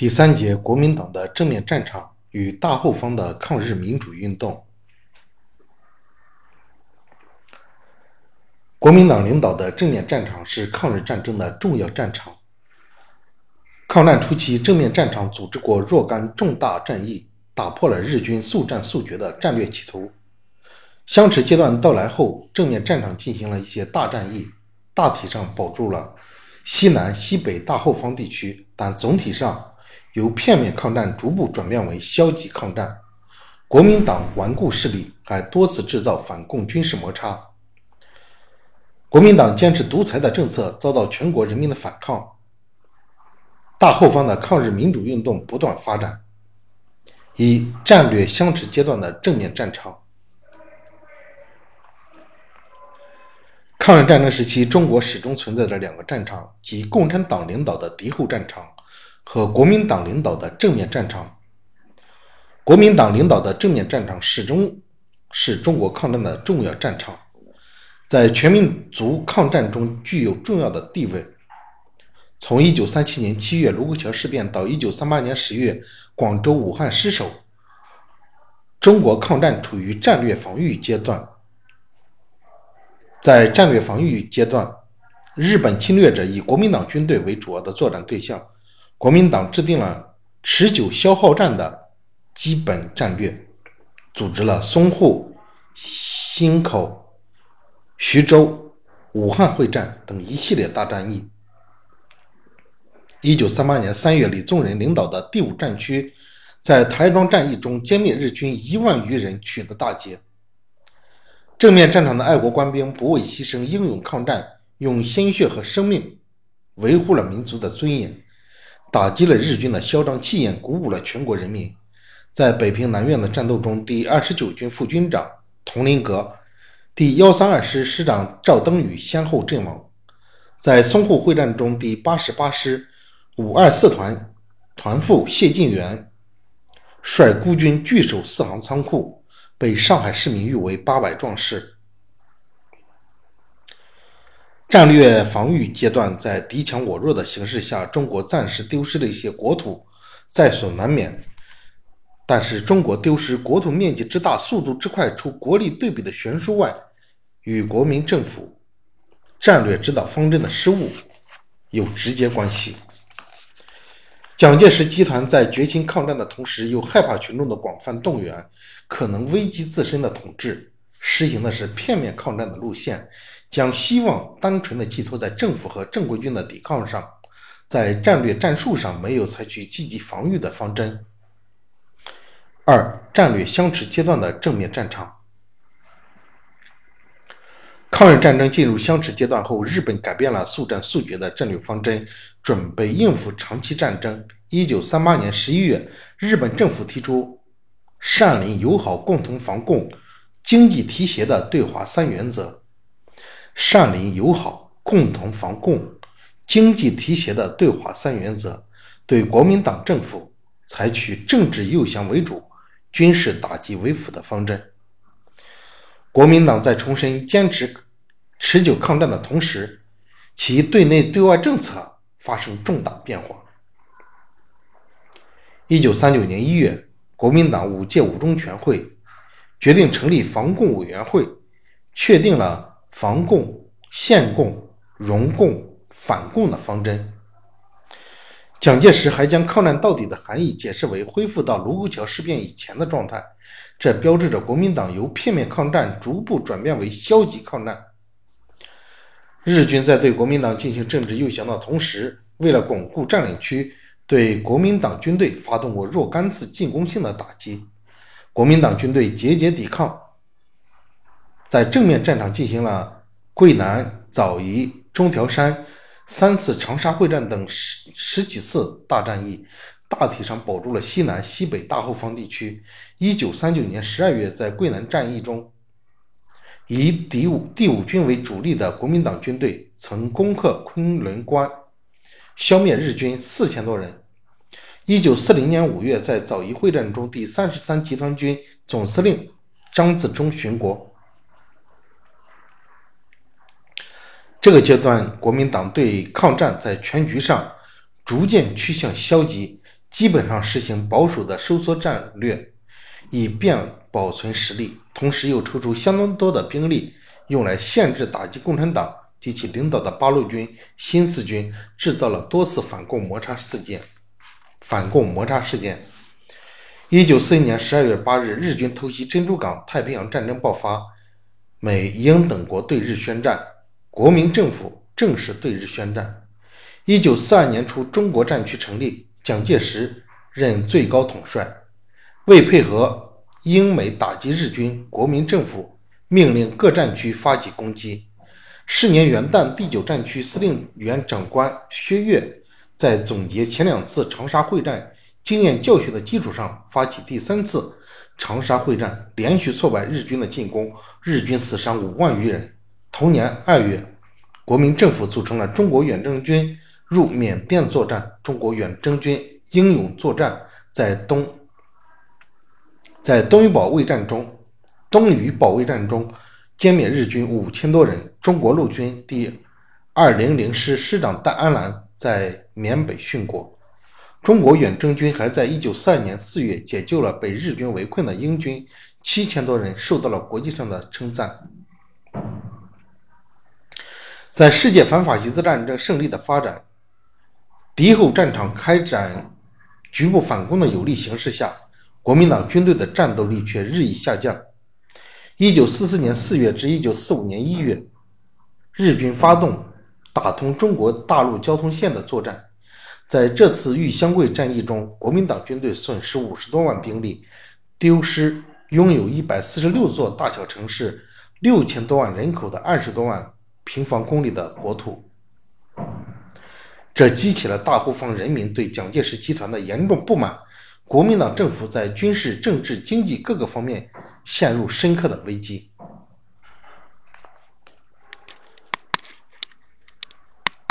第三节，国民党的正面战场与大后方的抗日民主运动。国民党领导的正面战场是抗日战争的重要战场。抗战初期，正面战场组织过若干重大战役，打破了日军速战速决的战略企图。相持阶段到来后，正面战场进行了一些大战役，大体上保住了西南、西北大后方地区，但总体上由片面抗战逐步转变为消极抗战。国民党顽固势力还多次制造反共军事摩擦。国民党坚持独裁的政策，遭到全国人民的反抗。大后方的抗日民主运动不断发展。以战略相持阶段的正面战场。抗日战争时期，中国始终存在着两个战场，即共产党领导的敌后战场和国民党领导的正面战场。国民党领导的正面战场始终是中国抗战的重要战场。在全民族抗战中具有重要的地位。从1937年7月卢沟桥事变到1938年10月广州、武汉失守，中国抗战处于战略防御阶段。在战略防御阶段，日本侵略者以国民党军队为主要的作战对象，国民党制定了持久消耗战的基本战略，组织了淞沪、忻口。徐州、武汉会战等一系列大战役。一九三八年三月，李宗仁领导的第五战区在台庄战役中歼灭日军一万余人，取得大捷。正面战场的爱国官兵不畏牺牲，英勇抗战，用鲜血和生命维护了民族的尊严，打击了日军的嚣张气焰，鼓舞了全国人民。在北平南苑的战斗中，第二十九军副军长佟麟阁。第幺三二师师长赵登禹先后阵亡，在淞沪会战中，第八十八师五二四团团副谢晋元率孤军据守四行仓库，被上海市民誉为“八百壮士”。战略防御阶段，在敌强我弱的形势下，中国暂时丢失了一些国土，在所难免。但是，中国丢失国土面积之大、速度之快，除国力对比的悬殊外，与国民政府战略指导方针的失误有直接关系。蒋介石集团在决心抗战的同时，又害怕群众的广泛动员，可能危及自身的统治，实行的是片面抗战的路线，将希望单纯的寄托在政府和正规军的抵抗上，在战略战术上没有采取积极防御的方针。二、战略相持阶段的正面战场。抗日战争进入相持阶段后，日本改变了速战速决的战略方针，准备应付长期战争。一九三八年十一月，日本政府提出善邻友好、共同防共、经济提携的对华三原则。善邻友好、共同防共、经济提携的对华三原则，对国民党政府采取政治诱降为主。军事打击为辅的方针。国民党在重申坚持持久抗战的同时，其对内对外政策发生重大变化。一九三九年一月，国民党五届五中全会决定成立防共委员会，确定了防共、限共、容共、反共的方针。蒋介石还将抗战到底的含义解释为恢复到卢沟桥事变以前的状态，这标志着国民党由片面抗战逐步转变为消极抗战。日军在对国民党进行政治诱降的同时，为了巩固占领区，对国民党军队发动过若干次进攻性的打击，国民党军队节节抵抗，在正面战场进行了桂南、枣宜、中条山。三次长沙会战等十十几次大战役，大体上保住了西南、西北大后方地区。一九三九年十二月，在桂南战役中，以第五第五军为主力的国民党军队曾攻克昆仑关，消灭日军四千多人。一九四零年五月，在枣宜会战中，第三十三集团军总司令张自忠殉国。这个阶段，国民党对抗战在全局上逐渐趋向消极，基本上实行保守的收缩战略，以便保存实力。同时，又抽出相当多的兵力，用来限制打击共产党及其领导的八路军、新四军，制造了多次反共摩擦事件。反共摩擦事件。一九四一年十二月八日，日军偷袭珍珠港，太平洋战争爆发，美英等国对日宣战，国民政府正式对日宣战。一九四二年初，中国战区成立。蒋介石任最高统帅，为配合英美打击日军，国民政府命令各战区发起攻击。是年元旦，第九战区司令员长官薛岳在总结前两次长沙会战经验教训的基础上，发起第三次长沙会战，连续挫败日军的进攻，日军死伤五万余人。同年二月，国民政府组成了中国远征军。入缅甸作战，中国远征军英勇作战，在东在东屿保卫战中，东屿保卫战中歼灭日军五千多人。中国陆军第二零零师师长戴安澜在缅北殉国。中国远征军还在一九四二年四月解救了被日军围困的英军七千多人，受到了国际上的称赞。在世界反法西斯战争胜利的发展。敌后战场开展局部反攻的有利形势下，国民党军队的战斗力却日益下降。一九四四年四月至一九四五年一月，日军发动打通中国大陆交通线的作战。在这次豫湘桂战役中，国民党军队损失五十多万兵力，丢失拥有一百四十六座大小城市、六千多万人口的二十多万平方公里的国土。这激起了大后方人民对蒋介石集团的严重不满，国民党政府在军事、政治、经济各个方面陷入深刻的危机。